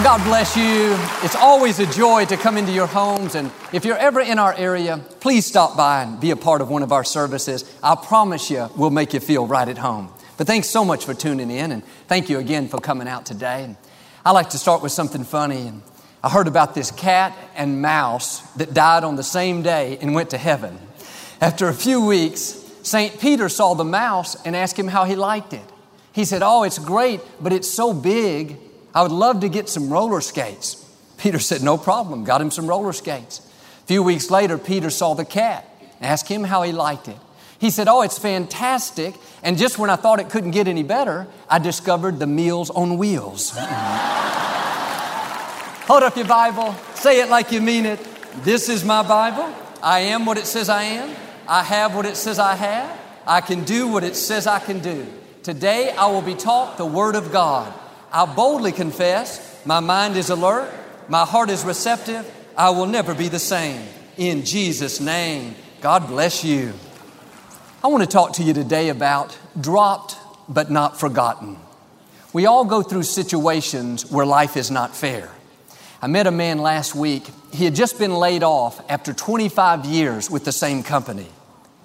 Well, God bless you. It's always a joy to come into your homes. And if you're ever in our area, please stop by and be a part of one of our services. I promise you, we'll make you feel right at home. But thanks so much for tuning in. And thank you again for coming out today. And I like to start with something funny. And I heard about this cat and mouse that died on the same day and went to heaven. After a few weeks, St. Peter saw the mouse and asked him how he liked it. He said, Oh, it's great, but it's so big I would love to get some roller skates. Peter said, No problem. Got him some roller skates. A few weeks later, Peter saw the cat, asked him how he liked it. He said, Oh, it's fantastic. And just when I thought it couldn't get any better, I discovered the Meals on Wheels. Hold up your Bible, say it like you mean it. This is my Bible. I am what it says I am. I have what it says I have. I can do what it says I can do. Today I will be taught the Word of God. I boldly confess, my mind is alert, my heart is receptive, I will never be the same. In Jesus' name, God bless you. I want to talk to you today about dropped but not forgotten. We all go through situations where life is not fair. I met a man last week. He had just been laid off after 25 years with the same company.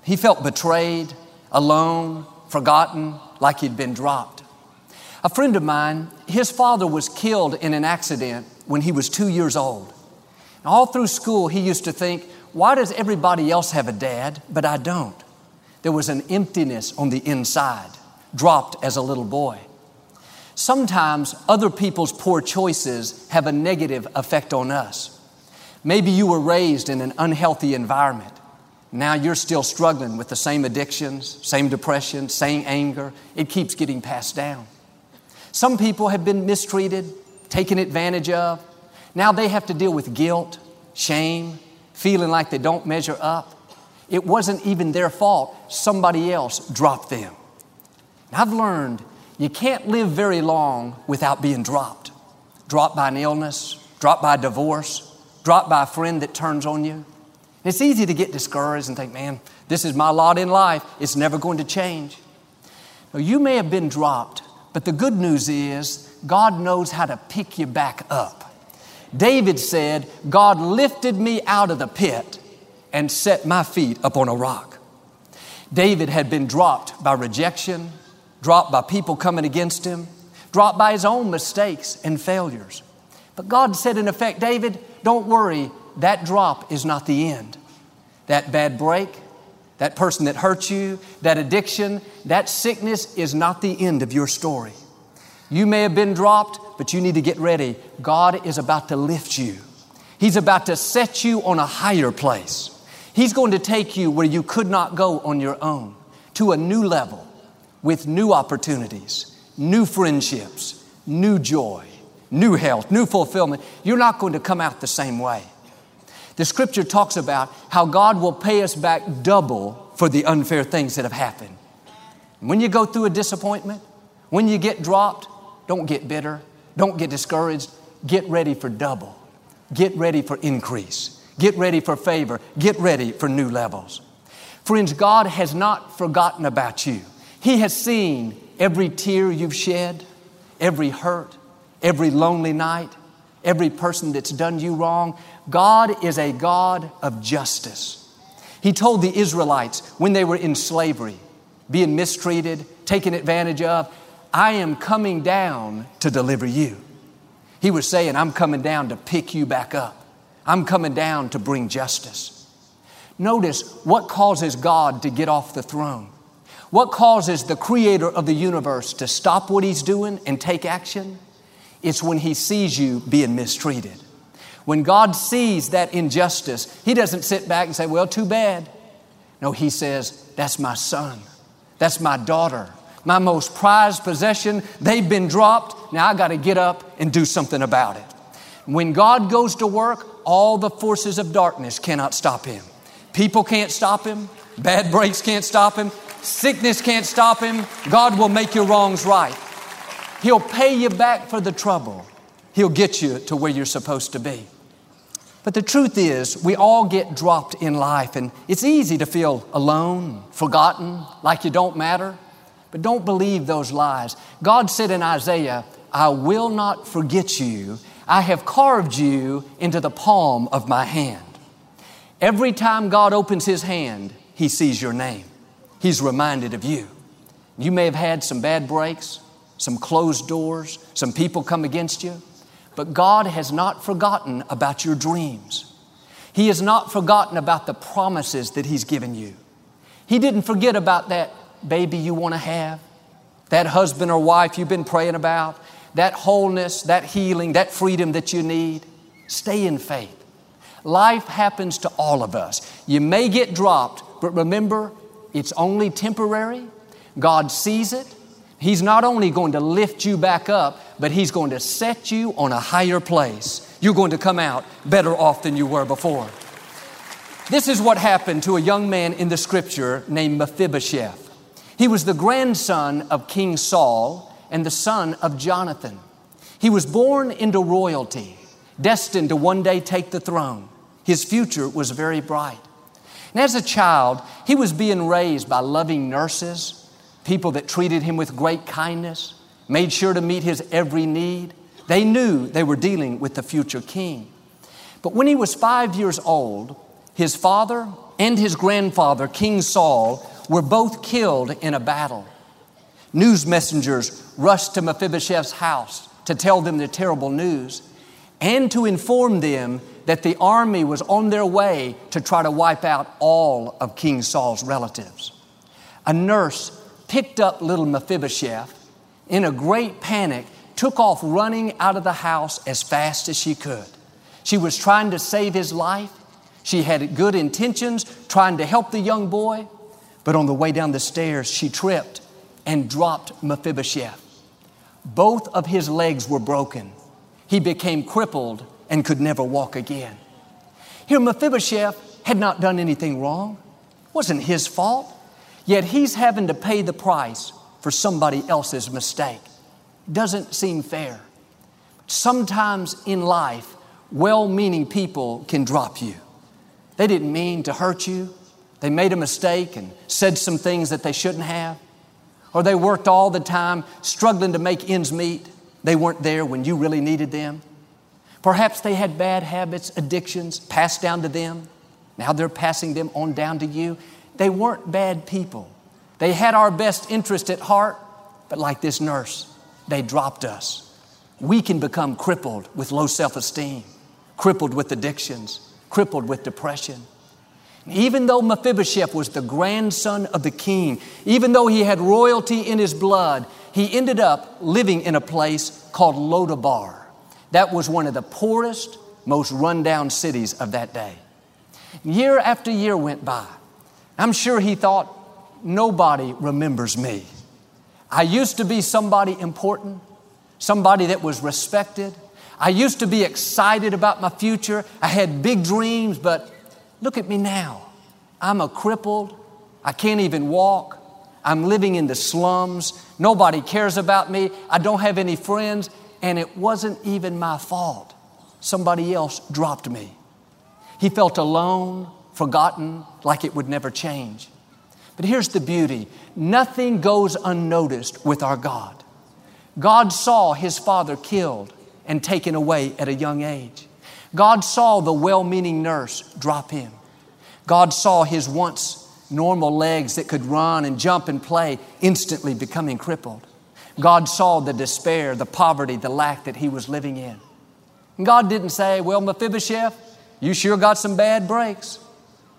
He felt betrayed, alone, forgotten, like he'd been dropped. A friend of mine, his father was killed in an accident when he was two years old. All through school, he used to think, why does everybody else have a dad, but I don't? There was an emptiness on the inside, dropped as a little boy. Sometimes other people's poor choices have a negative effect on us. Maybe you were raised in an unhealthy environment. Now you're still struggling with the same addictions, same depression, same anger. It keeps getting passed down. Some people have been mistreated, taken advantage of. Now they have to deal with guilt, shame, feeling like they don't measure up. It wasn't even their fault. Somebody else dropped them. And I've learned you can't live very long without being dropped. Dropped by an illness, dropped by a divorce, dropped by a friend that turns on you. It's easy to get discouraged and think, man, this is my lot in life. It's never going to change. Now, you may have been dropped but the good news is, God knows how to pick you back up. David said, God lifted me out of the pit and set my feet upon a rock. David had been dropped by rejection, dropped by people coming against him, dropped by his own mistakes and failures. But God said, in effect, David, don't worry, that drop is not the end. That bad break, that person that hurt you, that addiction, that sickness is not the end of your story. You may have been dropped, but you need to get ready. God is about to lift you. He's about to set you on a higher place. He's going to take you where you could not go on your own to a new level with new opportunities, new friendships, new joy, new health, new fulfillment. You're not going to come out the same way. The scripture talks about how God will pay us back double for the unfair things that have happened. When you go through a disappointment, when you get dropped, don't get bitter, don't get discouraged. Get ready for double. Get ready for increase. Get ready for favor. Get ready for new levels. Friends, God has not forgotten about you. He has seen every tear you've shed, every hurt, every lonely night, every person that's done you wrong. God is a God of justice. He told the Israelites when they were in slavery, being mistreated, taken advantage of, I am coming down to deliver you. He was saying, I'm coming down to pick you back up. I'm coming down to bring justice. Notice what causes God to get off the throne. What causes the creator of the universe to stop what he's doing and take action? It's when he sees you being mistreated. When God sees that injustice, he doesn't sit back and say, Well, too bad. No, he says, That's my son. That's my daughter. My most prized possession. They've been dropped. Now I got to get up and do something about it. When God goes to work, all the forces of darkness cannot stop him. People can't stop him. Bad breaks can't stop him. Sickness can't stop him. God will make your wrongs right. He'll pay you back for the trouble. He'll get you to where you're supposed to be. But the truth is, we all get dropped in life, and it's easy to feel alone, forgotten, like you don't matter. But don't believe those lies. God said in Isaiah, I will not forget you. I have carved you into the palm of my hand. Every time God opens His hand, He sees your name. He's reminded of you. You may have had some bad breaks, some closed doors, some people come against you. But God has not forgotten about your dreams. He has not forgotten about the promises that He's given you. He didn't forget about that baby you want to have, that husband or wife you've been praying about, that wholeness, that healing, that freedom that you need. Stay in faith. Life happens to all of us. You may get dropped, but remember, it's only temporary. God sees it, He's not only going to lift you back up, but He's going to set you on a higher place. You're going to come out better off than you were before. This is what happened to a young man in the scripture named Mephibosheth. He was the grandson of King Saul and the son of Jonathan. He was born into royalty, destined to one day take the throne. His future was very bright. And as a child, he was being raised by loving nurses, people that treated him with great kindness, made sure to meet his every need. They knew they were dealing with the future king. But when he was five years old, his father and his grandfather, King Saul, were both killed in a battle. News messengers rushed to Mephibosheth's house to tell them the terrible news and to inform them that the army was on their way to try to wipe out all of King Saul's relatives. A nurse picked up little Mephibosheth in a great panic, took off running out of the house as fast as she could. She was trying to save his life. She had good intentions, trying to help the young boy. But on the way down the stairs, she tripped and dropped Mephibosheth. Both of his legs were broken. He became crippled and could never walk again. Here, Mephibosheth had not done anything wrong. It wasn't his fault. Yet he's having to pay the price for somebody else's mistake. Doesn't seem fair. Sometimes in life, well meaning people can drop you. They didn't mean to hurt you. They made a mistake and said some things that they shouldn't have. Or they worked all the time struggling to make ends meet. They weren't there when you really needed them. Perhaps they had bad habits, addictions passed down to them. Now they're passing them on down to you. They weren't bad people. They had our best interest at heart, but like this nurse, they dropped us. We can become crippled with low self esteem, crippled with addictions, crippled with depression. Even though Mephibosheth was the grandson of the king, even though he had royalty in his blood, he ended up living in a place called Lodabar. That was one of the poorest, most rundown cities of that day. Year after year went by. I'm sure he thought, nobody remembers me. I used to be somebody important, somebody that was respected. I used to be excited about my future. I had big dreams, but look at me now. I'm a crippled. I can't even walk. I'm living in the slums. Nobody cares about me. I don't have any friends. And it wasn't even my fault. Somebody else dropped me. He felt alone, forgotten, like it would never change. But here's the beauty nothing goes unnoticed with our God. God saw his father killed and taken away at a young age. God saw the well meaning nurse drop him. God saw his once normal legs that could run and jump and play instantly becoming crippled. God saw the despair, the poverty, the lack that he was living in. And God didn't say, Well, Mephibosheth, you sure got some bad breaks.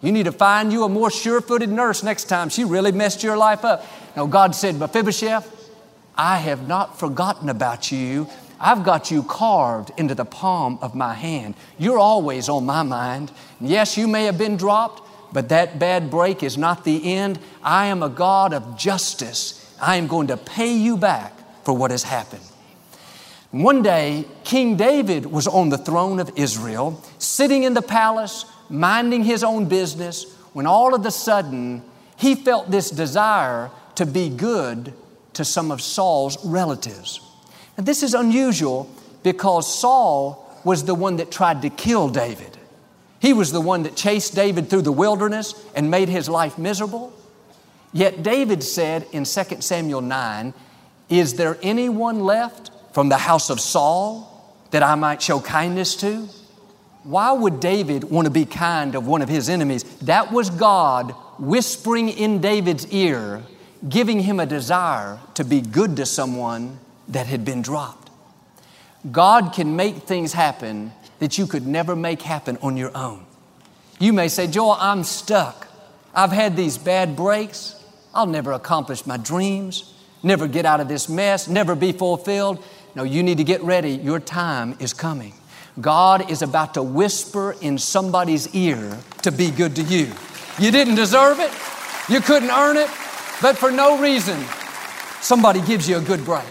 You need to find you a more sure footed nurse next time. She really messed your life up. No, God said, Mephibosheth, I have not forgotten about you. I've got you carved into the palm of my hand. You're always on my mind. Yes, you may have been dropped, but that bad break is not the end. I am a God of justice. I am going to pay you back for what has happened. One day, King David was on the throne of Israel, sitting in the palace, minding his own business, when all of a sudden he felt this desire to be good to some of Saul's relatives. And this is unusual because Saul was the one that tried to kill David. He was the one that chased David through the wilderness and made his life miserable. Yet David said in 2 Samuel 9, Is there anyone left from the house of Saul that I might show kindness to? Why would David want to be kind of one of his enemies? That was God whispering in David's ear, giving him a desire to be good to someone that had been dropped. God can make things happen that you could never make happen on your own. You may say, Joel, I'm stuck. I've had these bad breaks. I'll never accomplish my dreams, never get out of this mess, never be fulfilled. No, you need to get ready. Your time is coming. God is about to whisper in somebody's ear to be good to you. You didn't deserve it, you couldn't earn it, but for no reason, somebody gives you a good break.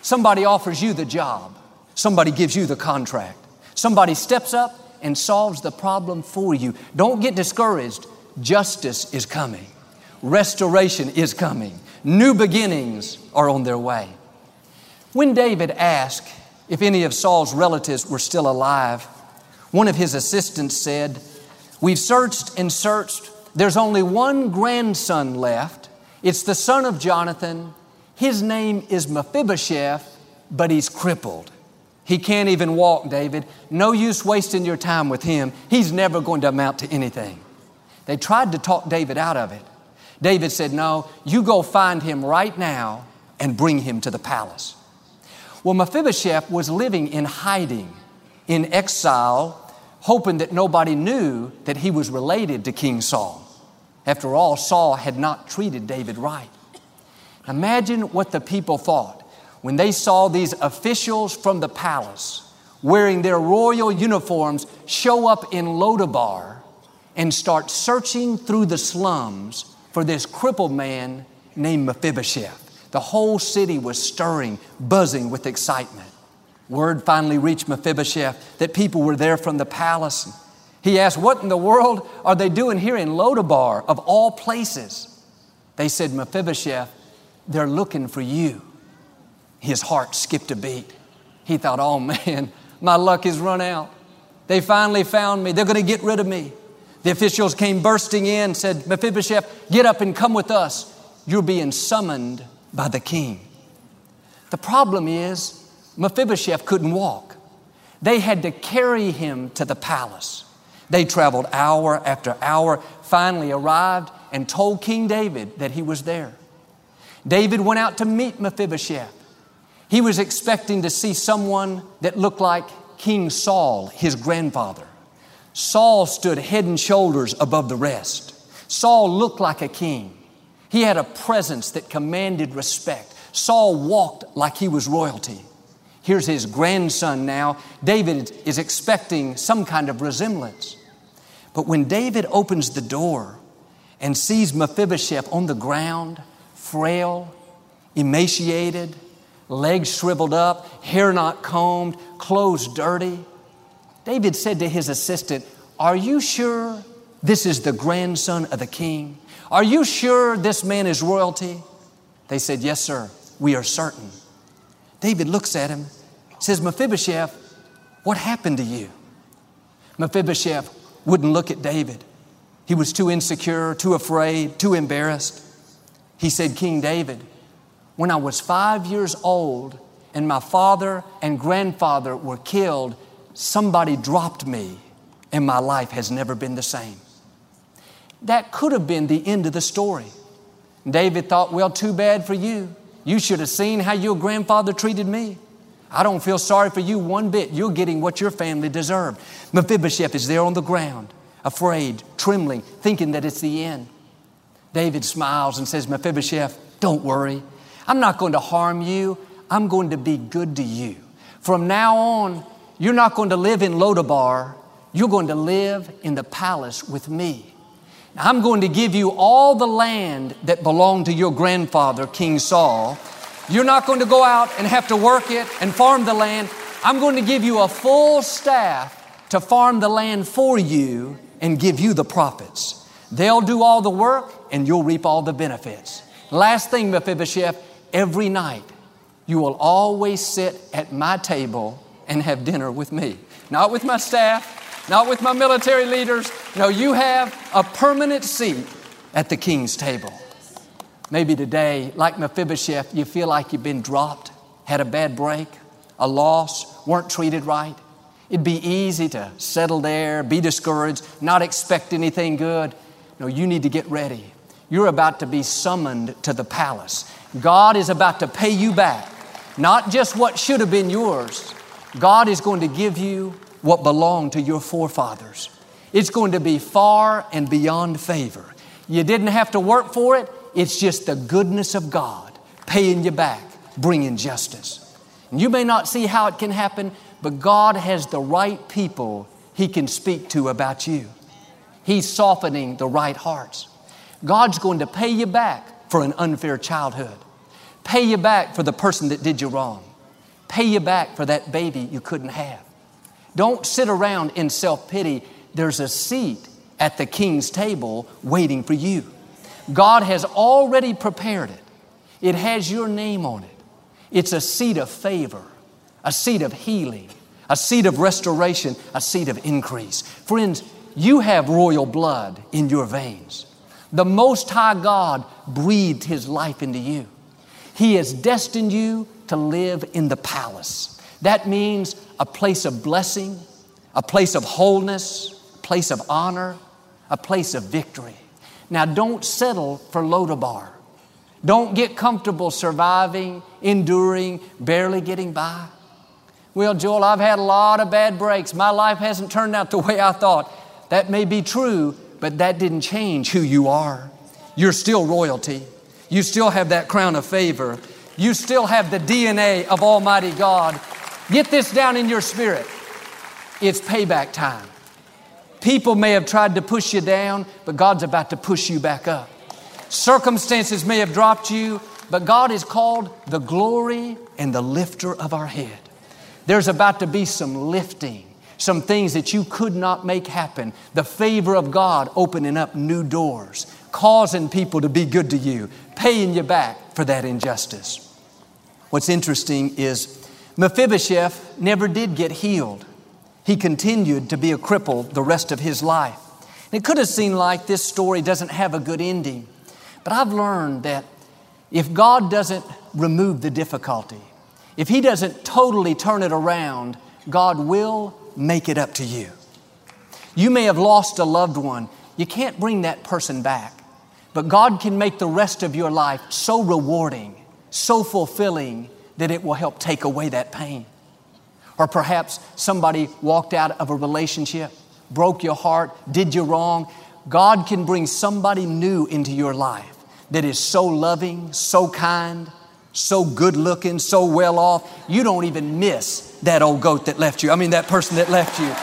Somebody offers you the job. Somebody gives you the contract. Somebody steps up and solves the problem for you. Don't get discouraged. Justice is coming. Restoration is coming. New beginnings are on their way. When David asked if any of Saul's relatives were still alive, one of his assistants said, We've searched and searched. There's only one grandson left. It's the son of Jonathan. His name is Mephibosheth, but he's crippled. He can't even walk, David. No use wasting your time with him. He's never going to amount to anything. They tried to talk David out of it. David said, No, you go find him right now and bring him to the palace. Well, Mephibosheth was living in hiding, in exile, hoping that nobody knew that he was related to King Saul. After all, Saul had not treated David right. Imagine what the people thought when they saw these officials from the palace wearing their royal uniforms show up in Lodabar and start searching through the slums for this crippled man named Mephibosheth. The whole city was stirring, buzzing with excitement. Word finally reached Mephibosheth that people were there from the palace. He asked, What in the world are they doing here in Lodabar, of all places? They said, Mephibosheth, they're looking for you. His heart skipped a beat. He thought, Oh man, my luck has run out. They finally found me. They're going to get rid of me. The officials came bursting in, said, Mephibosheth, get up and come with us. You're being summoned by the king. The problem is, Mephibosheth couldn't walk. They had to carry him to the palace. They traveled hour after hour, finally arrived and told King David that he was there. David went out to meet Mephibosheth. He was expecting to see someone that looked like King Saul, his grandfather. Saul stood head and shoulders above the rest. Saul looked like a king. He had a presence that commanded respect. Saul walked like he was royalty. Here's his grandson now. David is expecting some kind of resemblance. But when David opens the door and sees Mephibosheth on the ground, frail, emaciated, legs shriveled up, hair not combed, clothes dirty, David said to his assistant, Are you sure this is the grandson of the king? Are you sure this man is royalty? They said, Yes, sir, we are certain. David looks at him, says, Mephibosheth, what happened to you? Mephibosheth wouldn't look at David. He was too insecure, too afraid, too embarrassed. He said, King David, when I was five years old and my father and grandfather were killed, somebody dropped me and my life has never been the same. That could have been the end of the story. David thought, well, too bad for you. You should have seen how your grandfather treated me. I don't feel sorry for you one bit. You're getting what your family deserved. Mephibosheth is there on the ground, afraid, trembling, thinking that it's the end. David smiles and says, Mephibosheth, don't worry. I'm not going to harm you. I'm going to be good to you. From now on, you're not going to live in Lodabar. You're going to live in the palace with me. I'm going to give you all the land that belonged to your grandfather, King Saul. You're not going to go out and have to work it and farm the land. I'm going to give you a full staff to farm the land for you and give you the profits. They'll do all the work and you'll reap all the benefits. Last thing, Mephibosheth, every night you will always sit at my table and have dinner with me. Not with my staff, not with my military leaders. No, you have a permanent seat at the king's table. Maybe today, like Mephibosheth, you feel like you've been dropped, had a bad break, a loss, weren't treated right. It'd be easy to settle there, be discouraged, not expect anything good. No, you need to get ready. You're about to be summoned to the palace. God is about to pay you back, not just what should have been yours. God is going to give you what belonged to your forefathers. It's going to be far and beyond favor. You didn't have to work for it, it's just the goodness of God paying you back, bringing justice. And you may not see how it can happen, but God has the right people He can speak to about you. He's softening the right hearts. God's going to pay you back for an unfair childhood, pay you back for the person that did you wrong, pay you back for that baby you couldn't have. Don't sit around in self pity. There's a seat at the king's table waiting for you. God has already prepared it. It has your name on it. It's a seat of favor, a seat of healing, a seat of restoration, a seat of increase. Friends, you have royal blood in your veins. The Most High God breathed His life into you. He has destined you to live in the palace. That means a place of blessing, a place of wholeness, place of honor, a place of victory. Now, don't settle for Lodabar. Don't get comfortable surviving, enduring, barely getting by. Well, Joel, I've had a lot of bad breaks. My life hasn't turned out the way I thought. That may be true, but that didn't change who you are. You're still royalty. You still have that crown of favor. You still have the DNA of Almighty God. Get this down in your spirit. It's payback time. People may have tried to push you down, but God's about to push you back up. Circumstances may have dropped you, but God is called the glory and the lifter of our head. There's about to be some lifting, some things that you could not make happen. The favor of God opening up new doors, causing people to be good to you, paying you back for that injustice. What's interesting is Mephibosheth never did get healed he continued to be a cripple the rest of his life. it could have seemed like this story doesn't have a good ending, but I've learned that if God doesn't remove the difficulty, if He doesn't totally turn it around, God will make it up to you. You may have lost a loved one. You can't bring that person back. But God can make the rest of your life so rewarding, so fulfilling, that it will help take away that pain. Or perhaps somebody walked out of a relationship, broke your heart, did you wrong. God can bring somebody new into your life that is so loving, so kind, so good looking, so well off, you don't even miss that old goat that left you. I mean, that person that left you.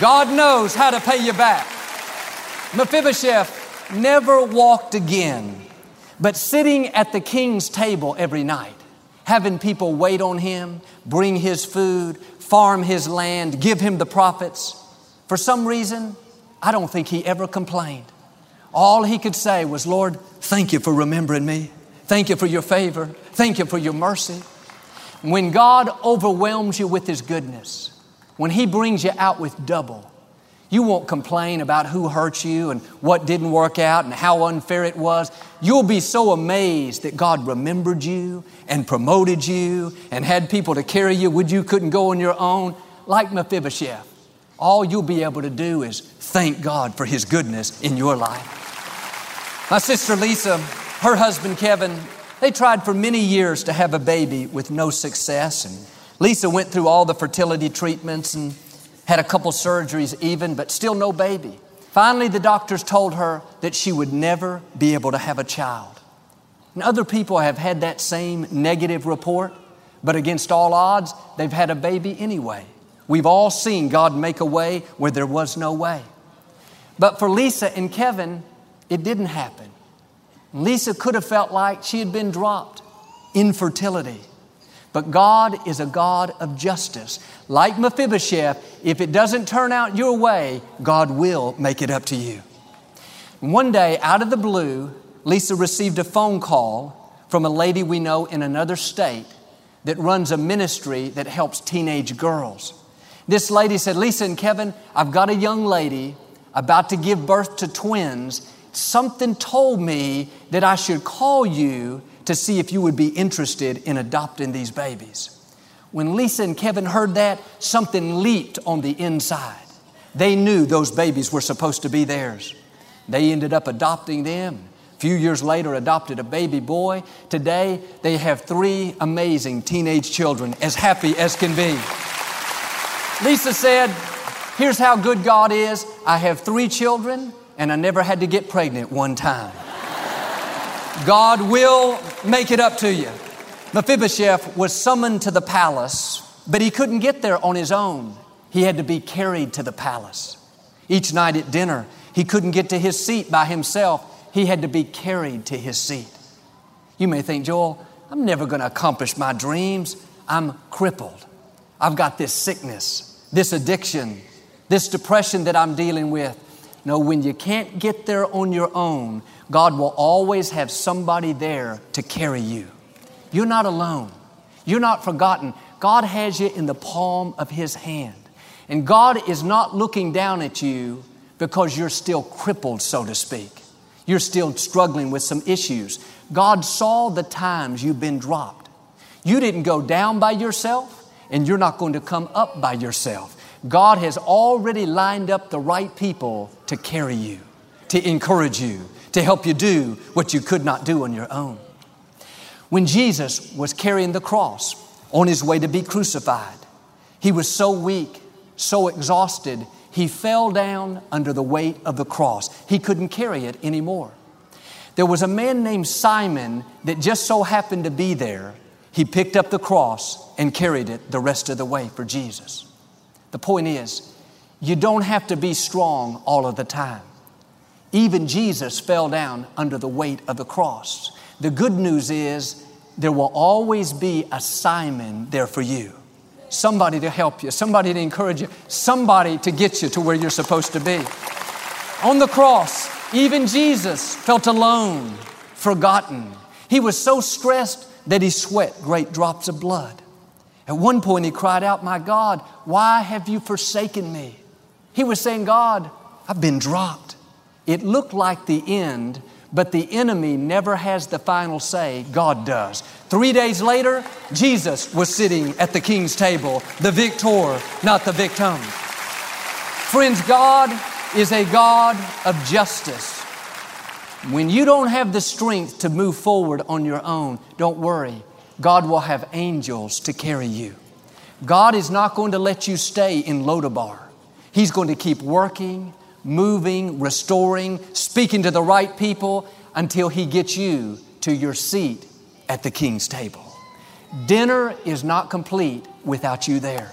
God knows how to pay you back. Mephibosheth never walked again, but sitting at the king's table every night, having people wait on him, bring his food, farm his land, give him the profits. For some reason, I don't think he ever complained. All he could say was, Lord, thank you for remembering me. Thank you for your favor. Thank you for your mercy. When God overwhelms you with his goodness, when he brings you out with double, you won't complain about who hurt you and what didn't work out and how unfair it was. You'll be so amazed that God remembered you and promoted you and had people to carry you when you couldn't go on your own, like Mephibosheth. All you'll be able to do is thank God for His goodness in your life. My sister Lisa, her husband Kevin, they tried for many years to have a baby with no success. And Lisa went through all the fertility treatments and had a couple surgeries even, but still no baby. Finally, the doctors told her that she would never be able to have a child. And other people have had that same negative report, but against all odds, they've had a baby anyway. We've all seen God make a way where there was no way. But for Lisa and Kevin, it didn't happen. Lisa could have felt like she had been dropped. infertility. But God is a God of justice. Like Mephibosheth, if it doesn't turn out your way, God will make it up to you. One day, out of the blue, Lisa received a phone call from a lady we know in another state that runs a ministry that helps teenage girls. This lady said, Lisa and Kevin, I've got a young lady about to give birth to twins. Something told me that I should call you to see if you would be interested in adopting these babies. When Lisa and Kevin heard that, something leaped on the inside. They knew those babies were supposed to be theirs. They ended up adopting them. A few years later, adopted a baby boy. Today, they have three amazing teenage children, as happy as can be. Lisa said, Here's how good God is I have three children, and I never had to get pregnant one time. God will make it up to you. Mephibosheth was summoned to the palace, but he couldn't get there on his own. He had to be carried to the palace. Each night at dinner, he couldn't get to his seat by himself. He had to be carried to his seat. You may think, Joel, I'm never going to accomplish my dreams. I'm crippled. I've got this sickness, this addiction, this depression that I'm dealing with. No, when you can't get there on your own, God will always have somebody there to carry you. You're not alone. You're not forgotten. God has you in the palm of His hand. And God is not looking down at you because you're still crippled, so to speak. You're still struggling with some issues. God saw the times you've been dropped. You didn't go down by yourself, and you're not going to come up by yourself. God has already lined up the right people to carry you, to encourage you, to help you do what you could not do on your own. When Jesus was carrying the cross on his way to be crucified, he was so weak, so exhausted, he fell down under the weight of the cross. He couldn't carry it anymore. There was a man named Simon that just so happened to be there. He picked up the cross and carried it the rest of the way for Jesus. The point is, you don't have to be strong all of the time. Even Jesus fell down under the weight of the cross. The good news is there will always be a Simon there for you. Somebody to help you, somebody to encourage you, somebody to get you to where you're supposed to be. On the cross, even Jesus felt alone, forgotten. He was so stressed that he sweat great drops of blood. At one point, he cried out, My God, why have you forsaken me? He was saying, God, I've been dropped. It looked like the end, but the enemy never has the final say, God does. Three days later, Jesus was sitting at the king's table, the victor, not the victim. Friends, God is a God of justice. When you don't have the strength to move forward on your own, don't worry. God will have angels to carry you. God is not going to let you stay in Lodabar. He's going to keep working, moving, restoring, speaking to the right people until He gets you to your seat at the King's table. Dinner is not complete without you there.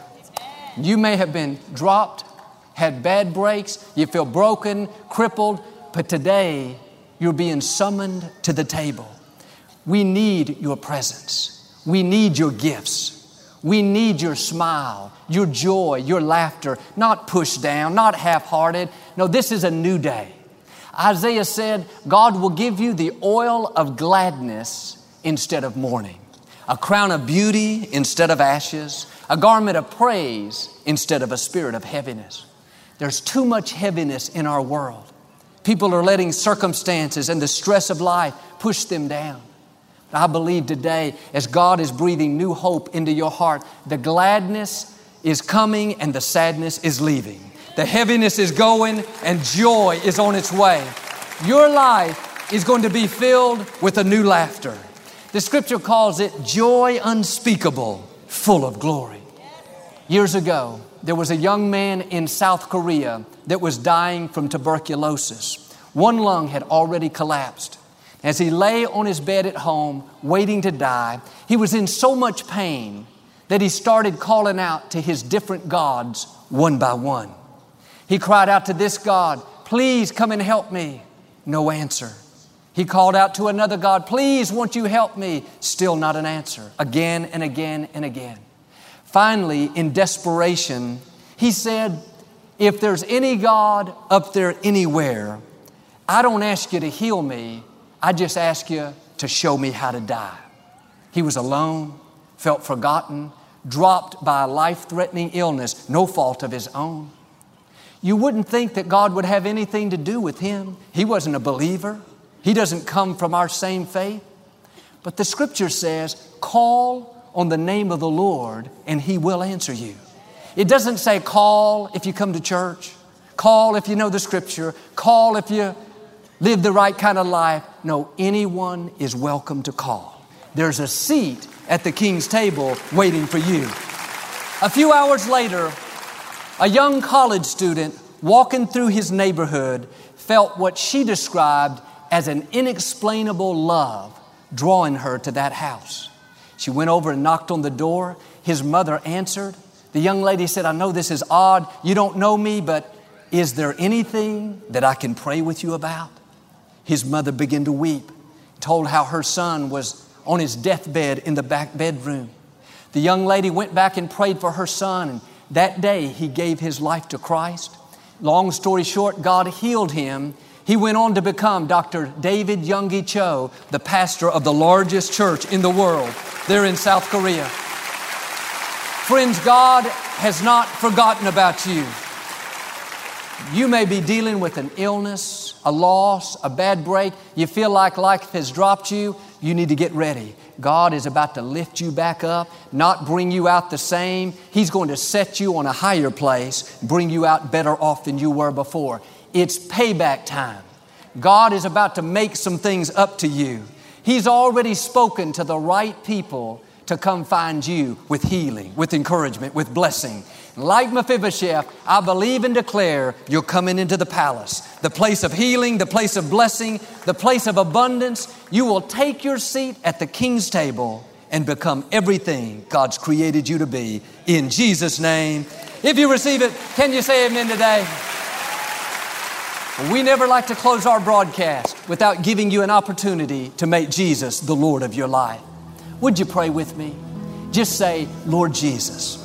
You may have been dropped, had bad breaks, you feel broken, crippled, but today you're being summoned to the table. We need your presence. We need your gifts. We need your smile, your joy, your laughter, not pushed down, not half hearted. No, this is a new day. Isaiah said, God will give you the oil of gladness instead of mourning, a crown of beauty instead of ashes, a garment of praise instead of a spirit of heaviness. There's too much heaviness in our world. People are letting circumstances and the stress of life push them down. I believe today, as God is breathing new hope into your heart, the gladness is coming and the sadness is leaving. The heaviness is going and joy is on its way. Your life is going to be filled with a new laughter. The scripture calls it joy unspeakable, full of glory. Years ago, there was a young man in South Korea that was dying from tuberculosis. One lung had already collapsed. As he lay on his bed at home, waiting to die, he was in so much pain that he started calling out to his different gods one by one. He cried out to this God, Please come and help me. No answer. He called out to another God, Please, won't you help me? Still not an answer. Again and again and again. Finally, in desperation, he said, If there's any God up there anywhere, I don't ask you to heal me, I just ask you to show me how to die. He was alone, felt forgotten, dropped by a life threatening illness, no fault of his own. You wouldn't think that God would have anything to do with him. He wasn't a believer. He doesn't come from our same faith. But the scripture says, call on the name of the Lord and He will answer you. It doesn't say call if you come to church, call if you know the scripture, call if you live the right kind of life. No, anyone is welcome to call. There's a seat at the king's table waiting for you. A few hours later, a young college student walking through his neighborhood felt what she described as an inexplainable love drawing her to that house. She went over and knocked on the door. His mother answered. The young lady said, I know this is odd. You don't know me, but is there anything that I can pray with you about? His mother began to weep, told how her son was on his deathbed in the back bedroom. The young lady went back and prayed for her son, and that day he gave his life to Christ. Long story short, God healed him he went on to become Dr. David Yonggi Cho, the pastor of the largest church in the world there in South Korea. Friends, God has not forgotten about you. You may be dealing with an illness, a loss, a bad break. You feel like life has dropped you. You need to get ready. God is about to lift you back up, not bring you out the same. He's going to set you on a higher place, bring you out better off than you were before. It's payback time. God is about to make some things up to you. He's already spoken to the right people to come find you with healing, with encouragement, with blessing. Like Mephibosheth, I believe and declare you're coming into the palace, the place of healing, the place of blessing, the place of abundance. You will take your seat at the king's table and become everything God's created you to be. In Jesus' name. If you receive it, can you say amen today? We never like to close our broadcast without giving you an opportunity to make Jesus the Lord of your life. Would you pray with me? Just say, Lord Jesus,